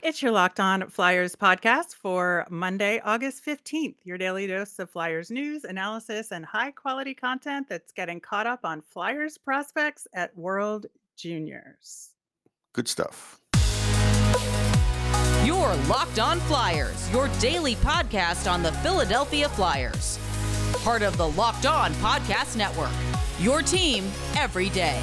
It's your Locked On Flyers podcast for Monday, August 15th. Your daily dose of Flyers news, analysis, and high quality content that's getting caught up on Flyers prospects at World Juniors. Good stuff. Your Locked On Flyers, your daily podcast on the Philadelphia Flyers. Part of the Locked On Podcast Network. Your team every day.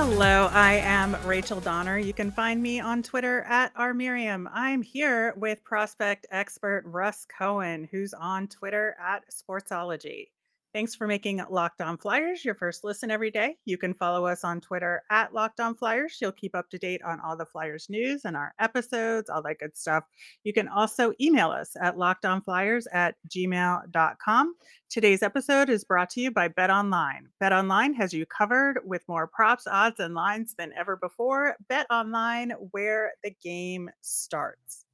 Hello, I am Rachel Donner. You can find me on Twitter at rmiriam. I'm here with prospect expert Russ Cohen, who's on Twitter at Sportsology. Thanks for making Locked On Flyers your first listen every day. You can follow us on Twitter at Locked On Flyers. You'll keep up to date on all the Flyers news and our episodes, all that good stuff. You can also email us at lockedonflyers at gmail.com. Today's episode is brought to you by Bet Online. Bet Online has you covered with more props, odds, and lines than ever before. Bet Online, where the game starts.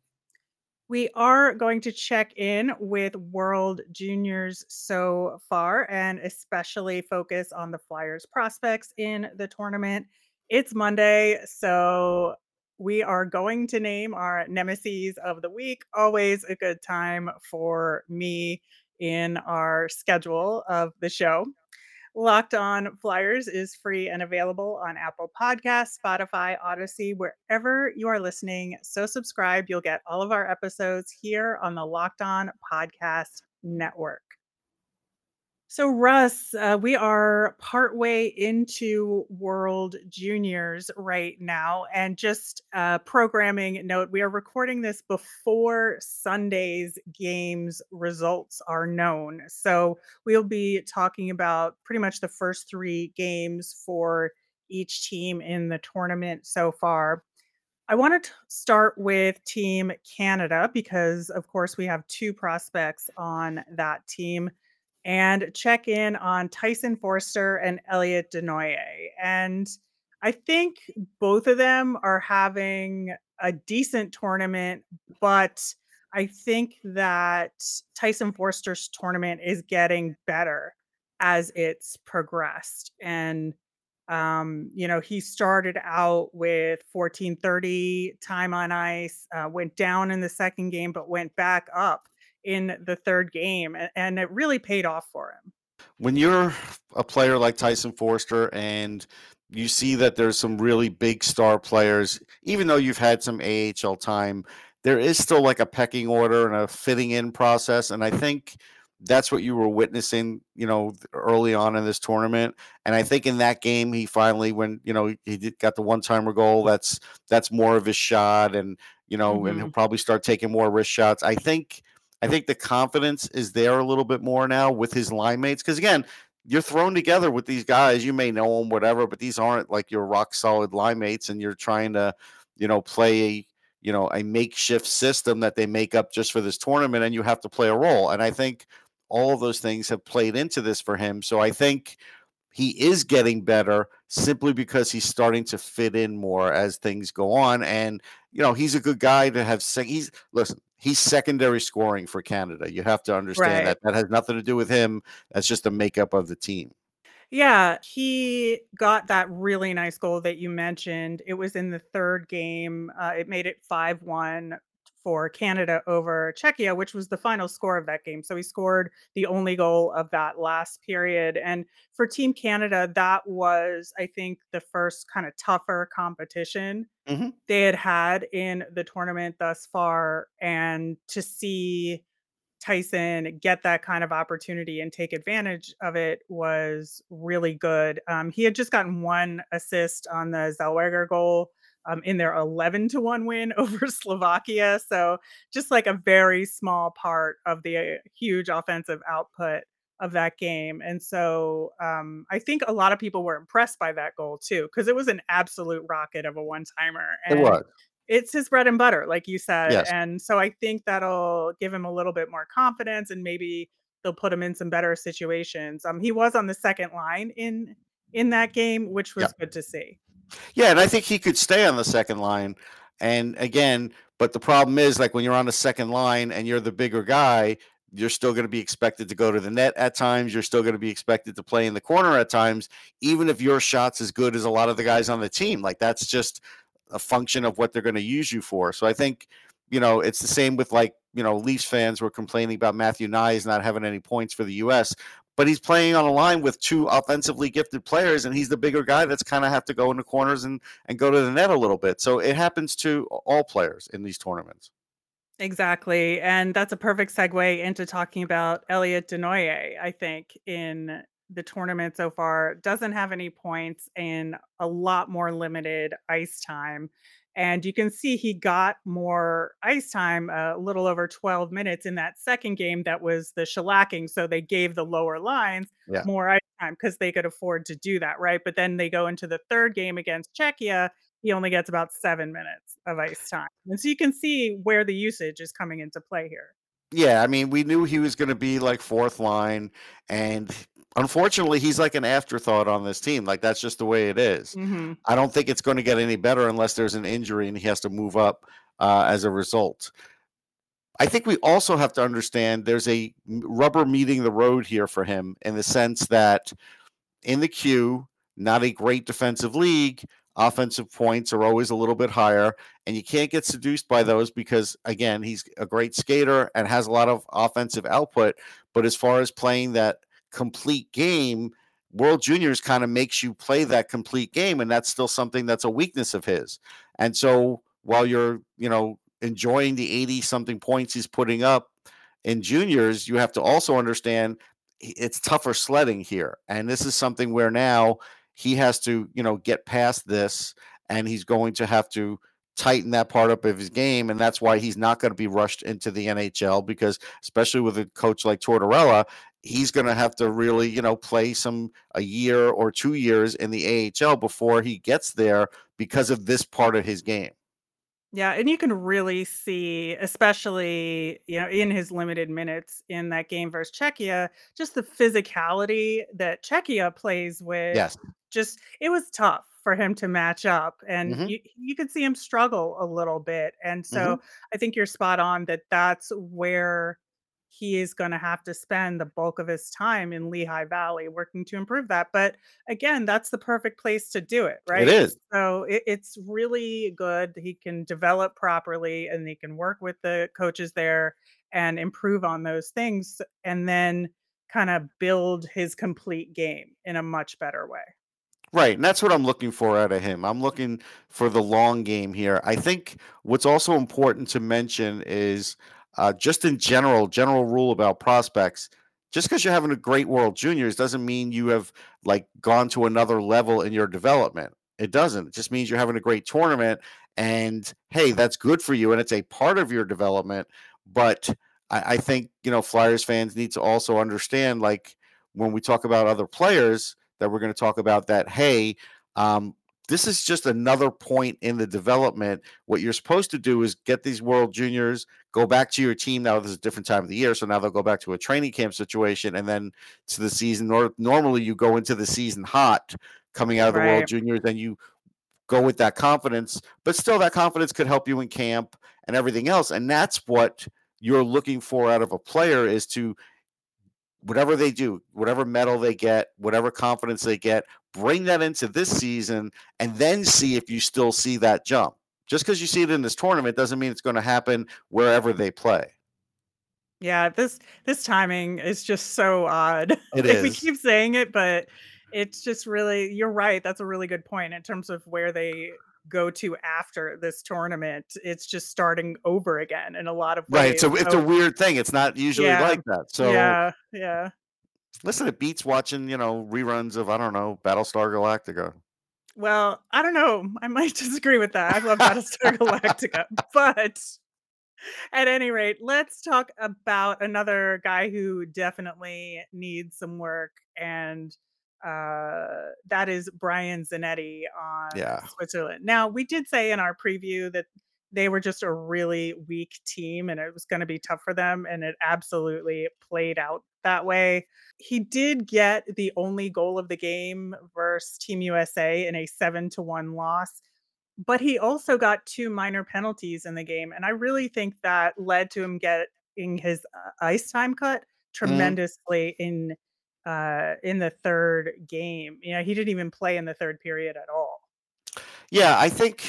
We are going to check in with World Juniors so far and especially focus on the Flyers prospects in the tournament. It's Monday, so we are going to name our nemesis of the week. Always a good time for me in our schedule of the show. Locked On Flyers is free and available on Apple Podcasts, Spotify, Audacy, wherever you are listening. So subscribe. You'll get all of our episodes here on the Locked On Podcast Network. So, Russ, uh, we are partway into World Juniors right now. And just a programming note, we are recording this before Sunday's games results are known. So, we'll be talking about pretty much the first three games for each team in the tournament so far. I want to start with Team Canada because, of course, we have two prospects on that team and check in on Tyson Foerster and Elliot Desnoyers. And I think both of them are having a decent tournament, but I think that Tyson Foerster's tournament is getting better as it's progressed. And um, you know, he started out with 1430 time on ice, uh, went down in the second game, but went back up in the third game, and it really paid off for him. When you're a player like Tyson Foerster and you see that there's some really big star players, even though you've had some AHL time, there is still like a pecking order and a fitting in process. And I think that's what you were witnessing, you know, early on in this tournament. And I think in that game, he finally, when you know, he got the one timer goal. That's that's more of his shot, and you know, mm-hmm. and he'll probably start taking more wrist shots. I think I think the confidence is there a little bit more now with his line mates. Because again, you're thrown together with these guys. You may know them, whatever, but these aren't like your rock solid line mates, and you're trying to, you know, play a you know a makeshift system that they make up just for this tournament, and you have to play a role. And I think all of those things have played into this for him. So I think he is getting better simply because he's starting to fit in more as things go on. And you know, he's a good guy to have. He's listen he's secondary scoring for Canada. You have to understand right. that that has nothing to do with him. That's just a makeup of the team. Yeah, he got that really nice goal that you mentioned. It was in the third game. Uh, it made it 5 1 for Canada over Czechia, which was the final score of that game. So he scored the only goal of that last period. And for Team Canada, that was, I think, the first kind of tougher competition mm-hmm. they had had in the tournament thus far. And to see Tyson get that kind of opportunity and take advantage of it was really good. Um, he had just gotten one assist on the Zellweger goal um, in their 11 to 1 win over Slovakia. So, just like a very small part of the uh, huge offensive output of that game. And so, um, I think a lot of people were impressed by that goal too, because it was an absolute rocket of a one timer. It was. It's his bread and butter, like you said. Yes. And so I think that'll give him a little bit more confidence and maybe they'll put him in some better situations. Um, he was on the second line in in that game, which was yep. good to see. Yeah, and I think he could stay on the second line. And again, but the problem is like when you're on the second line and you're the bigger guy, you're still going to be expected to go to the net at times. You're still going to be expected to play in the corner at times, even if your shot's as good as a lot of the guys on the team. Like that's just a function of what they're going to use you for. So I think, you know, it's the same with like, you know, Leafs fans were complaining about Matthew Knies not having any points for the U.S., but he's playing on a line with two offensively gifted players, and he's the bigger guy that's kind of have to go in the corners and and go to the net a little bit. So it happens to all players in these tournaments. Exactly. And that's a perfect segue into talking about Elliot Desnoyers, I think, in the tournament so far. Doesn't have any points and a lot more limited ice time. And you can see he got more ice time, uh, a little over 12 minutes in that second game that was the shellacking. So they gave the lower lines Yeah. more ice time because they could afford to do that, right? But then they go into the third game against Czechia he only gets about seven minutes of ice time. And so you can see where the usage is coming into play here. Yeah, I mean, we knew he was going to be like fourth line, and unfortunately, he's like an afterthought on this team. Like that's just the way it is. hmm I don't think it's going to get any better unless there's an injury and he has to move up uh, as a result. I think we also have to understand there's a rubber meeting the road here for him in the sense that in the Q, not a great defensive league. Offensive points are always a little bit higher, and you can't get seduced by those because, again, he's a great skater and has a lot of offensive output. But as far as playing that complete game, World Juniors kind of makes you play that complete game, and that's still something that's a weakness of his. And so while you're, you know, enjoying the 80 something points he's putting up in juniors, you have to also understand it's tougher sledding here. And this is something where now he has to, you know, get past this and he's going to have to tighten that part up of his game. And that's why he's not going to be rushed into the NHL because, especially with a coach like Tortorella, he's going to have to really, you know, play some a year or two years in the AHL before he gets there because of this part of his game. Yeah, and you can really see, especially, you know, in his limited minutes in that game versus Czechia, just the physicality that Czechia plays with. Yes. Just it was tough for him to match up, and Mhm. you you could see him struggle a little bit. And so I think you're spot on that that's where he is going to have to spend the bulk of his time in Lehigh Valley working to improve that. But again, that's the perfect place to do it, right? It is. So it, it's really good. He can develop properly and he can work with the coaches there and improve on those things and then kind of build his complete game in a much better way. Right, and that's what I'm looking for out of him. I'm looking for the long game here. I think what's also important to mention is uh, just in general, general rule about prospects. Just because you're having a great World Juniors doesn't mean you have like gone to another level in your development. It doesn't. It just means you're having a great tournament, and hey, that's good for you, and it's a part of your development. But I, I think you know Flyers fans need to also understand, like when we talk about other players that we're going to talk about that hey um, this is just another point in the development what you're supposed to do is get these world juniors go back to your team now this is a different time of the year so now they'll go back to a training camp situation and then to the season or normally you go into the season hot coming out of the world Right. juniors and you go with that confidence but still that confidence could help you in camp and everything else and that's what you're looking for out of a player is to whatever they do, whatever medal they get, whatever confidence they get, bring that into this season and then see if you still see that jump. Just because you see it in this tournament doesn't mean it's going to happen wherever they play. Yeah, this this timing is just so odd. It like we keep saying it, but it's just really you're right. That's a really good point in terms of where they go to after this tournament. It's just starting over again in a lot of Right. So it's a weird thing. It's not usually yeah, like that. So yeah, yeah. listen, it beats watching, you know, reruns of, I don't know, Battlestar Galactica. Well, I don't know. I might disagree with that. I love Battlestar Galactica, but at any rate, let's talk about another guy who definitely needs some work, and uh, that is Brian Zanetti on Yeah. Switzerland. Now, we did say in our preview that they were just a really weak team and it was going to be tough for them, and it absolutely played out that way. He did get the only goal of the game versus Team USA in a seven to one loss but he also got two minor penalties in the game and i really think that led to him getting his uh, ice time cut Mhm. tremendously in uh in the third game. You know, he didn't even play in the third period at all. Yeah, I think,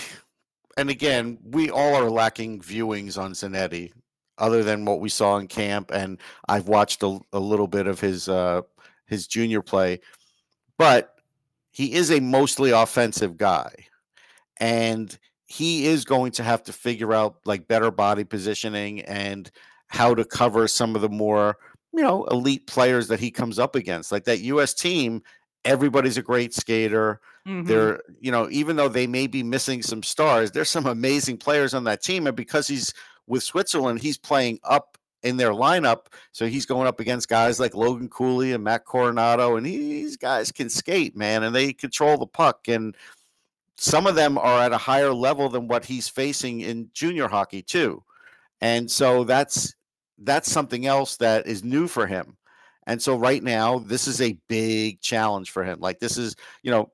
and again, we all are lacking viewings on Zanetti, other than what we saw in camp, and I've watched a, a little bit of his uh, his junior play, but he is a mostly offensive guy, and he is going to have to figure out like better body positioning and how to cover some of the more you know elite players that he comes up against. Like that U.S. team, everybody's a great skater. Mhm. They're, you know, even though they may be missing some stars, there's some amazing players on that team. And because he's with Switzerland, he's playing up in their lineup. So he's going up against guys like Logan Cooley and Matt Coronato. And these guys can skate, man, and they control the puck. And some of them are at a higher level than what he's facing in junior hockey, too. And so that's that's something else that is new for him. And so right now, this is a big challenge for him. Like this is, you know,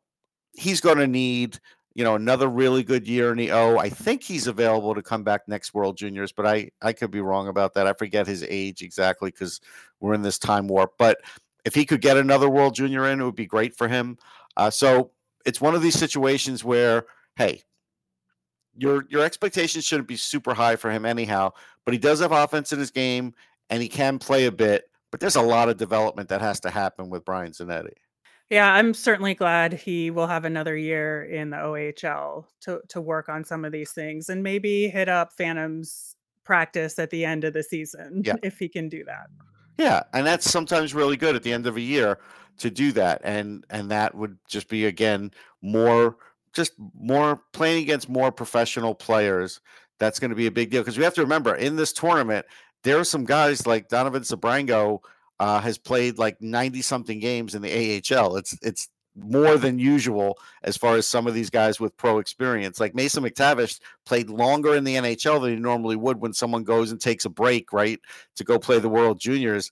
he's going to need you know another really good year in the O. I think he's available to come back next World Juniors, but I I could be wrong about that. I forget his age exactly because we're in this time warp. But if he could get another World Junior in, it would be great for him. Uh, so it's one of these situations where hey. Your your expectations shouldn't be super high for him anyhow, but he does have offense in his game and he can play a bit. But there's a lot of development that has to happen with Brian Zanetti. Yeah, I'm certainly glad he will have another year in the OHL to to work on some of these things and maybe hit up Phantoms practice at the end of the season Yeah. if he can do that. Yeah, and that's sometimes really good at the end of a year to do that, and and that would just be again more just more playing against more professional players. That's going to be a big deal because we have to remember in this tournament there are some guys like Donovan Sebrango uh, has played like ninety something games in the AHL. It's it's more than usual as far as some of these guys with pro experience. Like Mason McTavish played longer in the NHL than he normally would when someone goes and takes a break, right, to go play the World Juniors.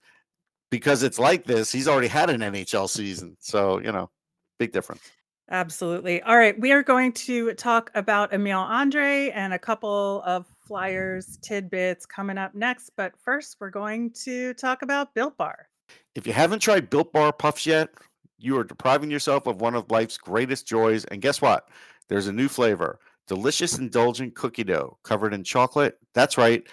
Because it's like this, he's already had an NHL season. So, you know, big difference. Absolutely. All right, we are going to talk about Emil Andrae and a couple of Flyers tidbits coming up next, but first we're going to talk about Built Bar. If you haven't tried Built Bar Puffs yet, you are depriving yourself of one of life's greatest joys. And guess what? There's a new flavor delicious, indulgent cookie dough covered in chocolate. That's right.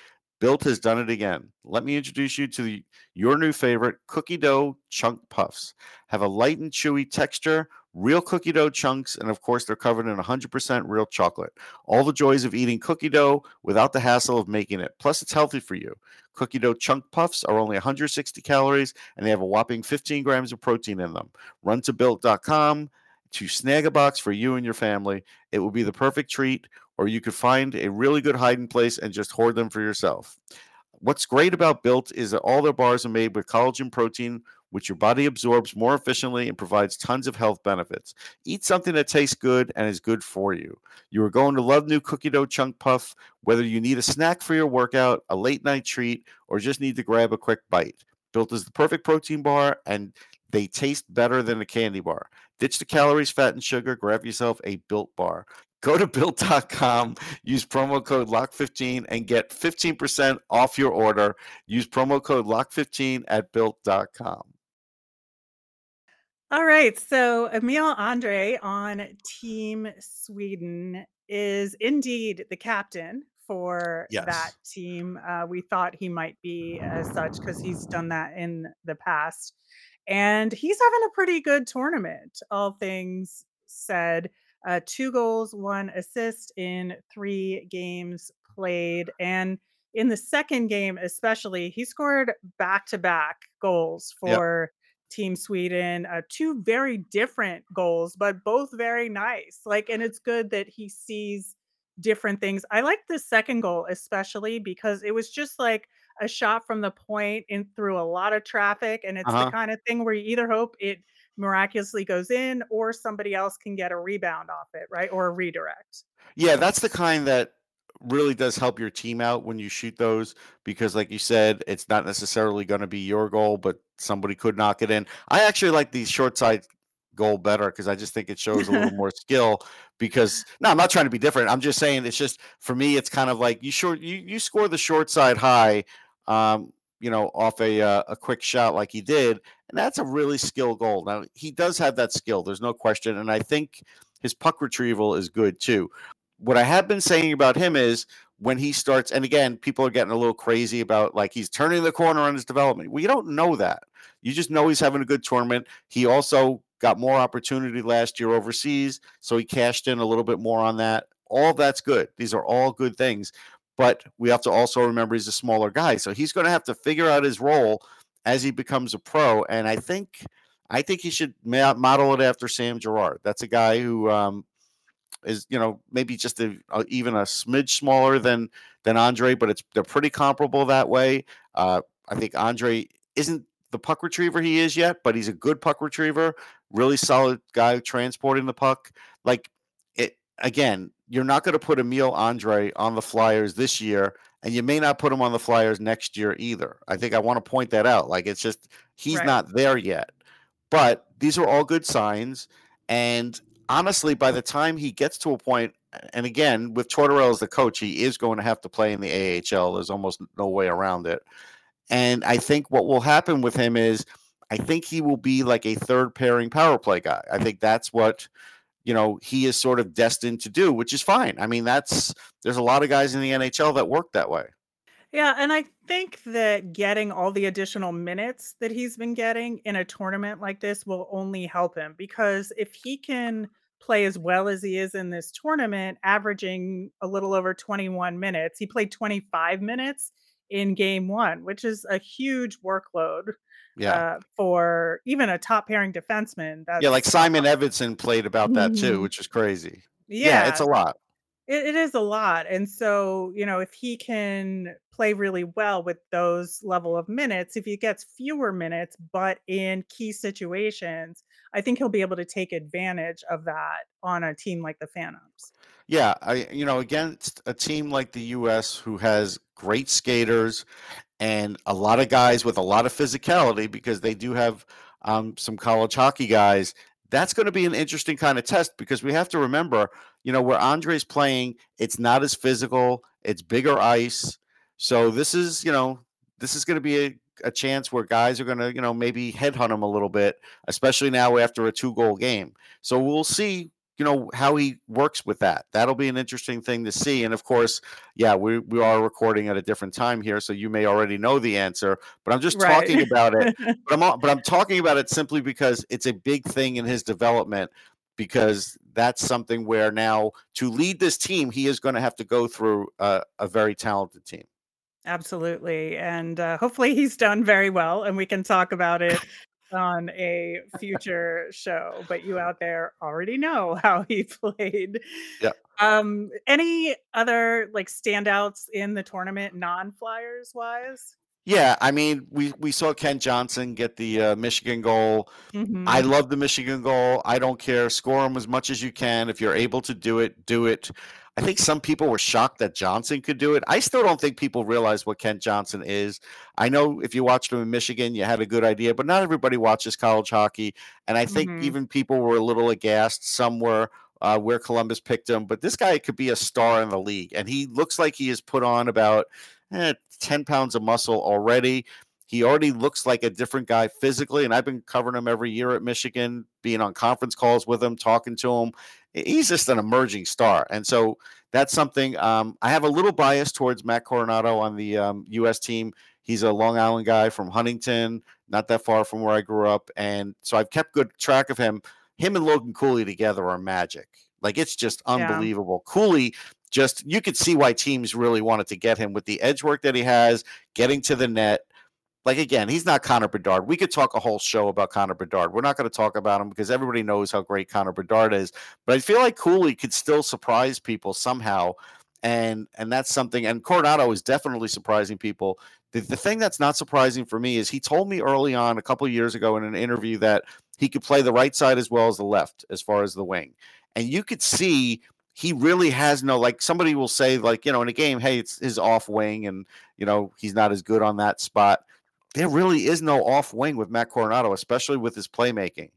Built has done it again. Let me introduce you to the, your new favorite cookie dough chunk puffs. Have a light and chewy texture, real cookie dough chunks, and of course, they're covered in 100% real chocolate. All the joys of eating cookie dough without the hassle of making it. Plus, it's healthy for you. Cookie dough chunk puffs are only 160 calories and they have a whopping 15 grams of protein in them. Run to built.com to snag a box for you and your family. It will be the perfect treat, or you could find a really good hiding place and just hoard them for yourself. What's great about Built is that all their bars are made with collagen protein, which your body absorbs more efficiently and provides tons of health benefits. Eat something that tastes good and is good for you. You are going to love new cookie dough chunk puff, whether you need a snack for your workout, a late night treat, or just need to grab a quick bite. Built is the perfect protein bar and they taste better than a candy bar. Ditch the calories, fat, and sugar. Grab yourself a built bar. Go to built.com, use promo code LOCK15 and get 15% off your order. Use promo code LOCK15 at built.com. All right, so Emil Andrae on Team Sweden is indeed the captain for that team. Uh, we thought he might be as such because he's done that in the past. And he's having a pretty good tournament, all things said. Uh, two goals, one assist in three games played. And in the second game, especially, he scored back to back goals Yep. for Team Sweden. Uh, two very different goals, but both very nice. Like, and it's good that he sees different things. I like the second goal especially because it was just like a shot from the point in through a lot of traffic, and it's the Uh-huh. kind of thing where you either hope it miraculously goes in or somebody else can get a rebound off it, right? Or a redirect. Yeah, that's the kind that really does help your team out when you shoot those because like you said, it's not necessarily going to be your goal, but somebody could knock it in. I actually like the short side goal better because I just think it shows a little more skill because no, I'm not trying to be different. I'm just saying it's just for me it's kind of like you short you you score the short side high um, you know, off a uh, a quick shot like he did, and that's a really skill goal. Now he does have that skill. There's no question, and I think his puck retrieval is good too. What I have been saying about him is when he starts, and again, people are getting a little crazy about like he's turning the corner on his development. You don't know that. You just know he's having a good tournament. He also got more opportunity last year overseas, so he cashed in a little bit more on that. All that's good. These are all good things. But we have to also remember he's a smaller guy. So he's going to have to figure out his role as he becomes a pro. And I think I think he should model it after Sam Girard. That's a guy who um, is, you know, maybe just a, a, even a smidge smaller than than Andrae, but it's they're pretty comparable that way. Uh, I think Andrae isn't the puck retriever he is yet, but he's a good puck retriever, really solid guy transporting the puck. Like it again, you're not going to put Emil Andrae on the Flyers this year, and you may not put him on the Flyers next year either. I think I want to point that out. Like it's just he's right. not there yet. But these are all good signs. And honestly, by the time he gets to a point, and again, with Tortorella as the coach, he is going to have to play in the AHL. There's almost no way around it. And I think what will happen with him is I think he will be like a third pairing power play guy. I think that's what you know he is sort of destined to do, which is fine. I mean, that's there's a lot of guys in the NHL that work that way. Yeah, and I think that getting all the additional minutes that he's been getting in a tournament like this will only help him because if he can play as well as he is in this tournament, averaging a little over 21 minutes, he played 25 minutes in game one, which is a huge workload. Yeah. Uh, for even a top pairing defenseman. yeah, like Simon Edvinsson played about that too, which is crazy. Yeah, Yeah, it's a lot. It, it is a lot. And so, you know, if he can play really well with those level of minutes, if he gets fewer minutes, but in key situations, I think he'll be able to take advantage of that on a team like the Phantoms. Yeah, I you know against a team like the U.S. who has great skaters and a lot of guys with a lot of physicality because they do have um, some college hockey guys. That's going to be an interesting kind of test because we have to remember, you know, where Andrae's playing, it's not as physical, it's bigger ice. So this is, you know, this is going to be a, a chance where guys are going to, you know, maybe headhunt him a little bit, especially now after a two goal game. So we'll see you know how he works with that. That'll be an interesting thing to see. And of course, yeah, we we are recording at a different time here, so you may already know the answer. But I'm just Right. talking about it. But I'm but I'm talking about it simply because it's a big thing in his development. Because that's something where now to lead this team, he is going to have to go through a, a very talented team. Absolutely. And uh, hopefully he's done very well and we can talk about it on a future show. But you out there already know how he played. Yeah. Um, any other like standouts in the tournament, non-flyers wise? Yeah, I mean, we we saw Kent Johnson get the uh, Michigan goal. I hmm love the Michigan goal. I don't care. Score them as much as you can. If you're able to do it, do it. I think some people were shocked that Johnson could do it. I still don't think people realize what Kent Johnson is. I know if you watched him in Michigan, you had a good idea, but not everybody watches college hockey. And I think hmm even people were a little aghast. Some were uh, where Columbus picked him, but this guy could be a star in the league. And he looks like he has put on about eh, 10 pounds of muscle already. He already looks like a different guy physically, and I've been covering him every year at Michigan, being on conference calls with him, talking to him. He's just an emerging star, and so that's something um, I have a little bias towards Matt Coronato on the um, U.S. team. He's a Long Island guy from Huntington, not that far from where I grew up, and so I've kept good track of him. Him and Logan Cooley together are magic. Like it's just Yeah. unbelievable. Cooley just you could see why teams really wanted to get him with the edge work that he has, getting to the net. Like again, he's not Connor Bedard. We could talk a whole show about Connor Bedard. We're not going to talk about him because everybody knows how great Connor Bedard is. But I feel like Cooley could still surprise people somehow, and and that's something. And Coronato is definitely surprising people. The, the thing that's not surprising for me is he told me early on a couple years ago in an interview that he could play the right side as well as the left as far as the wing, and you could see he really has no like somebody will say like you know in a game hey it's his off wing and you know he's not as good on that spot there really is no off wing with Matt Coronato, especially with his playmaking.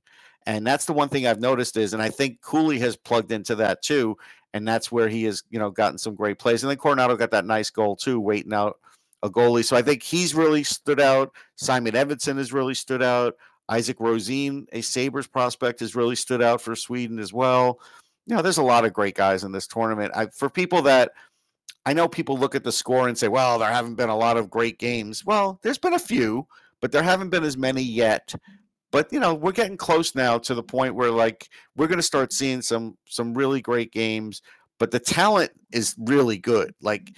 And that's the one thing I've noticed is, and I think Cooley has plugged into that too. And that's where he has, you know, gotten some great plays. And then Coronato got that nice goal too, waiting out, a goalie. So I think he's really stood out. Simon Edvinsson has really stood out. Isaac Rosén, a Sabres prospect, has really stood out for Sweden as well. You know, there's a lot of great guys in this tournament. I, for people that I know people look at the score and say, well, there haven't been a lot of great games. Well, there's been a few, but there haven't been as many yet. But you know, we're getting close now to the point where like we're going to start seeing some some really great games. But the talent is really good. Like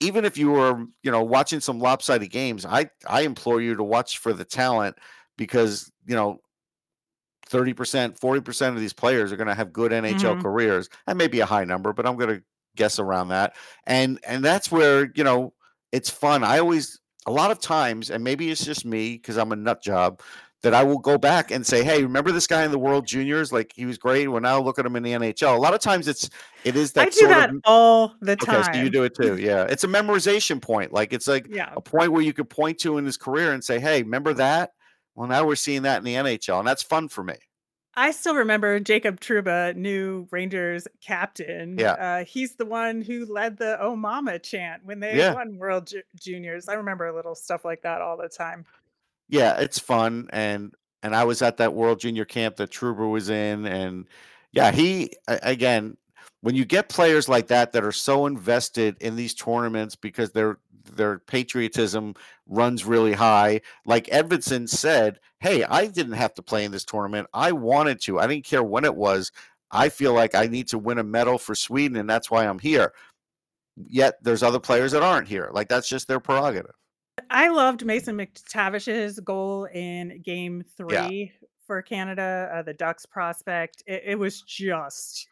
even if you were, you know, watching some lopsided games, I I implore you to watch for the talent because, you know, 30%, 40% of these players are going to have good NHL Mhm. careers. That may be a high number, but I'm going to guess around that. And and that's where, you know, it's fun. I always a lot of times, and maybe it's just me because I'm a nut job, that I will go back and say, "Hey, remember this guy in the World Juniors? Like he was great. Well, now look at him in the NHL." A lot of times, it's it is I that do sort that of all the Okay, so you do it too. Yeah. It's a memorization point. Like it's like Yeah. a point where you could point to in his career and say, "Hey, remember that?" Well, now we're seeing that in the NHL, and that's fun for me. I still remember Jacob Trouba, new Rangers captain. Yeah. Uh, he's the one who led the "Oh Mama" chant when they Yeah. won World Ju Juniors. I remember a little stuff like that all the time. Yeah, it's fun and and I was at that World Junior camp that Trouba was in and yeah, he again, when you get players like that that are so invested in these tournaments because their their patriotism runs really high, like Edvinsson said, "Hey, I didn't have to play in this tournament. I wanted to. I didn't care when it was. I feel like I need to win a medal for Sweden and that's why I'm here." Yet there's other players that aren't here. Like that's just their prerogative. I loved Mason McTavish's goal in game Yeah. 3 for Canada, uh, the Ducks prospect. It it was just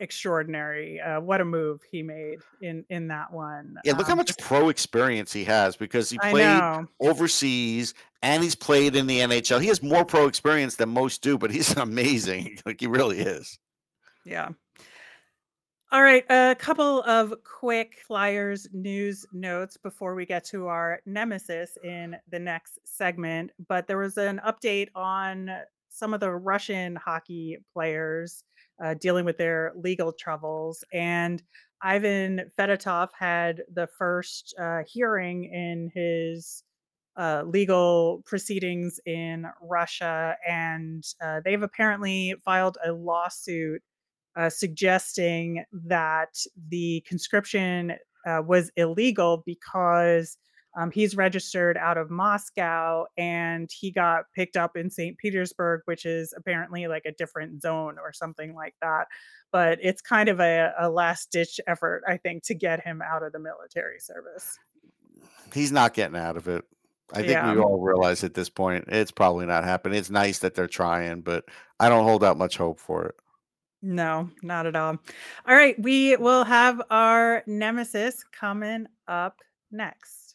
extraordinary. Uh, what a move he made in in that one. Yeah, look how Um, much pro experience he has because he played overseas and he's played in the NHL. He has more pro experience than most do, but he's amazing. Like he really is. Yeah. All right, a couple of quick Flyers news notes before we get to our nemesis in the next segment. But there was an update on some of the Russian hockey players uh, dealing with their legal troubles. And Ivan Fedotov had the first uh, hearing in his uh, legal proceedings in Russia. And uh, they've apparently filed a lawsuit uh, suggesting that the conscription uh, was illegal because um, he's registered out of Moscow and he got picked up in St. Petersburg, which is apparently like a different zone or something like that. But it's kind of a, a last ditch effort, I think, to get him out of the military service. He's not getting out of it. I think Yeah. we all realize at this point it's probably not happening. It's nice that they're trying, but I don't hold out much hope for it. No, not at all. All right, we will have our nemesis coming up next.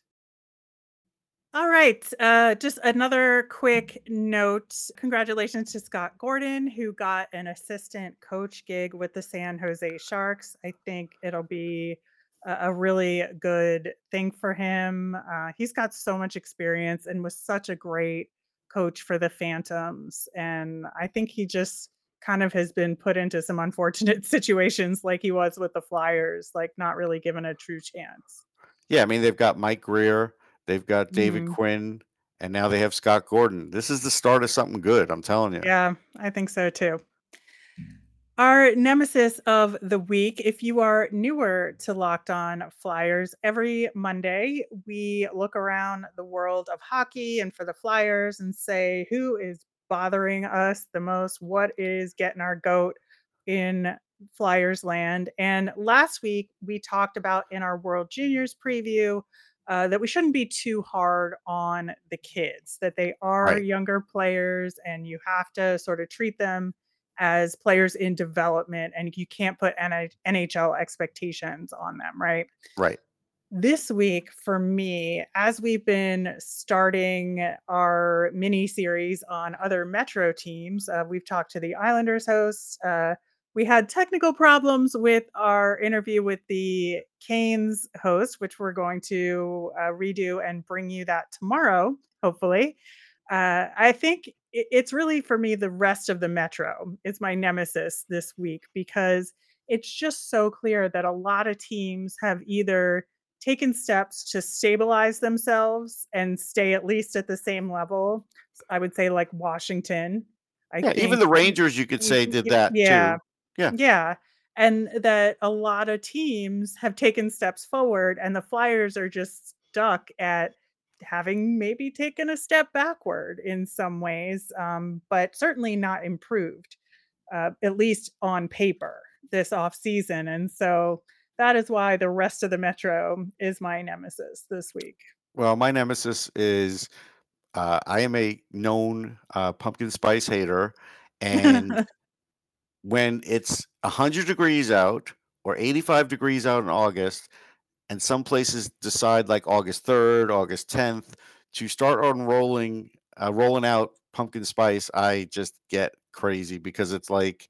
All right, uh, just another quick note. Congratulations to Scott Gordon, who got an assistant coach gig with the San Jose Sharks. I think it'll be a, a really good thing for him. Uh, he's got so much experience and was such a great coach for the Phantoms. And I think he just kind of has been put into some unfortunate situations like he was with the Flyers, like not really given a true chance. Yeah, I mean they've got Mike Grier, they've got David Mhm. Quinn, and now they have Scott Gordon. This is the start of something good, I'm telling you. Yeah, I think so too. Our nemesis of the week, if you are newer to Locked On Flyers, every Monday we look around the world of hockey and for the Flyers and say who is bothering us the most, what is getting our goat in Flyers land. And last week we talked about in our World Juniors preview uh, that we shouldn't be too hard on the kids, that they are Right. younger players and you have to sort of treat them as players in development and you can't put NHL expectations on them, right? Right. This week for me, as we've been starting our mini series on other Metro teams, uh, we've talked to the Islanders hosts. Uh, we had technical problems with our interview with the Canes host, which we're going to uh, redo and bring you that tomorrow, hopefully. Uh, I think it's really for me the rest of the Metro is my nemesis this week because it's just so clear that a lot of teams have either taken steps to stabilize themselves and stay at least at the same level. I would say like Washington. I Yeah, even the Rangers, you could say, did that yeah. too. Yeah. Yeah, and that a lot of teams have taken steps forward, and the Flyers are just stuck at having maybe taken a step backward in some ways, um, but certainly not improved, uh, at least on paper this offseason. And so that is why the rest of the Metro is my nemesis this week. Well, my nemesis is uh, I am a known uh, pumpkin spice hater, and when it's 100 degrees out or 85 degrees out in August, and some places decide like August 3rd, August 10th to start unrolling, uh, rolling out pumpkin spice, I just get crazy because it's like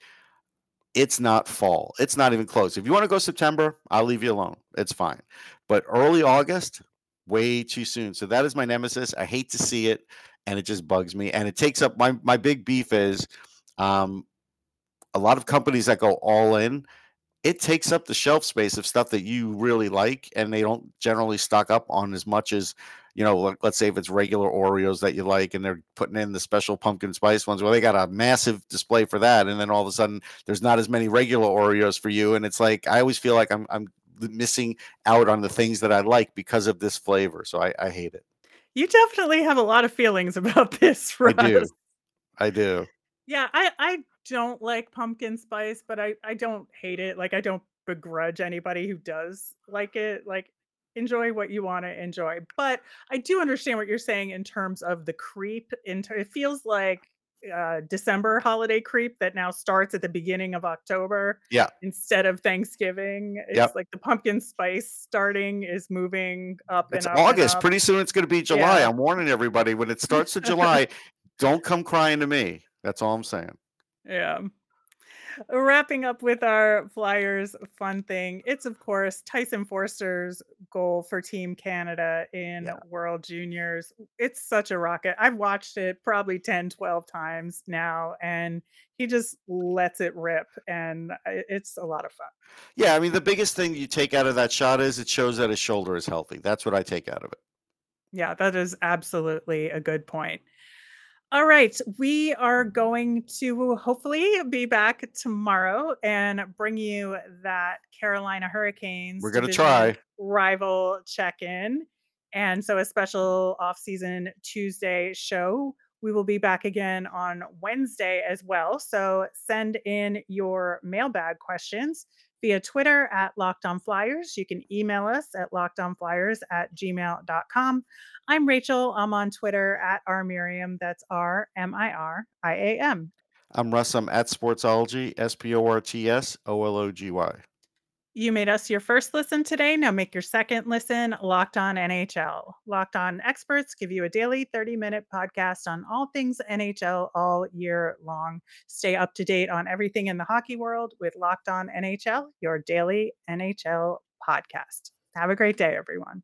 it's not fall. It's not even close. If you want to go September, I'll leave you alone. It's fine. But early August, way too soon. So that is my nemesis. I hate to see it, and it just bugs me. And it takes up my my big beef is um, a lot of companies that go all in. It takes up the shelf space of stuff that you really like, and they don't generally stock up on as much as you know. let- Let's say if it's regular Oreos that you like, and they're putting in the special pumpkin spice ones, well, they got a massive display for that, and then all of a sudden there's not as many regular Oreos for you, and it's like I always feel like I'm I'm missing out on the things that I like because of this flavor. So I, I hate it. You definitely have a lot of feelings about this, I do. I do. Yeah, I I don't like pumpkin spice, but I I don't hate it. Like I don't begrudge anybody who does like it. Like enjoy what you want to enjoy. But I do understand what you're saying in terms of the creep into it feels like uh December holiday creep that now starts at the beginning of October Yeah. instead of Thanksgiving. It's Yep. like the pumpkin spice starting is moving up It's and up August. up. Pretty soon it's going to be July. Yeah. I'm warning everybody. When it starts to July, don't come crying to me. That's all I'm saying. Yeah. Wrapping up with our Flyers fun thing, it's of course Tyson Foerster's goal for Team Canada in Yeah. World Juniors. It's such a rocket. I've watched it probably 10, 12 times now, and he just lets it rip, and I- it's a lot of fun. Yeah. I mean, the biggest thing you take out of that shot is it shows that his shoulder is healthy. That's what I take out of it. Yeah, that is absolutely a good point. All right, we are going to hopefully be back tomorrow and bring you that Carolina Hurricanes We're gonna try. rival check-in, and so a special off-season Tuesday show. We will be back again on Wednesday as well. So send in your mailbag questions via Twitter at Locked On Flyers. You can email us at lockedonflyers at gmail.com. I'm Rachel. I'm on Twitter at rmiriam. That's R M I R I A M. I'm Russ. I'm at Sportsology, S P O R T S O L O G Y. You made us your first listen today. Now make your second listen Locked On NHL. Locked On experts give you a daily 30 minute podcast on all things NHL all year long. Stay up to date on everything in the hockey world with Locked On NHL, your daily NHL podcast. Have a great day, everyone.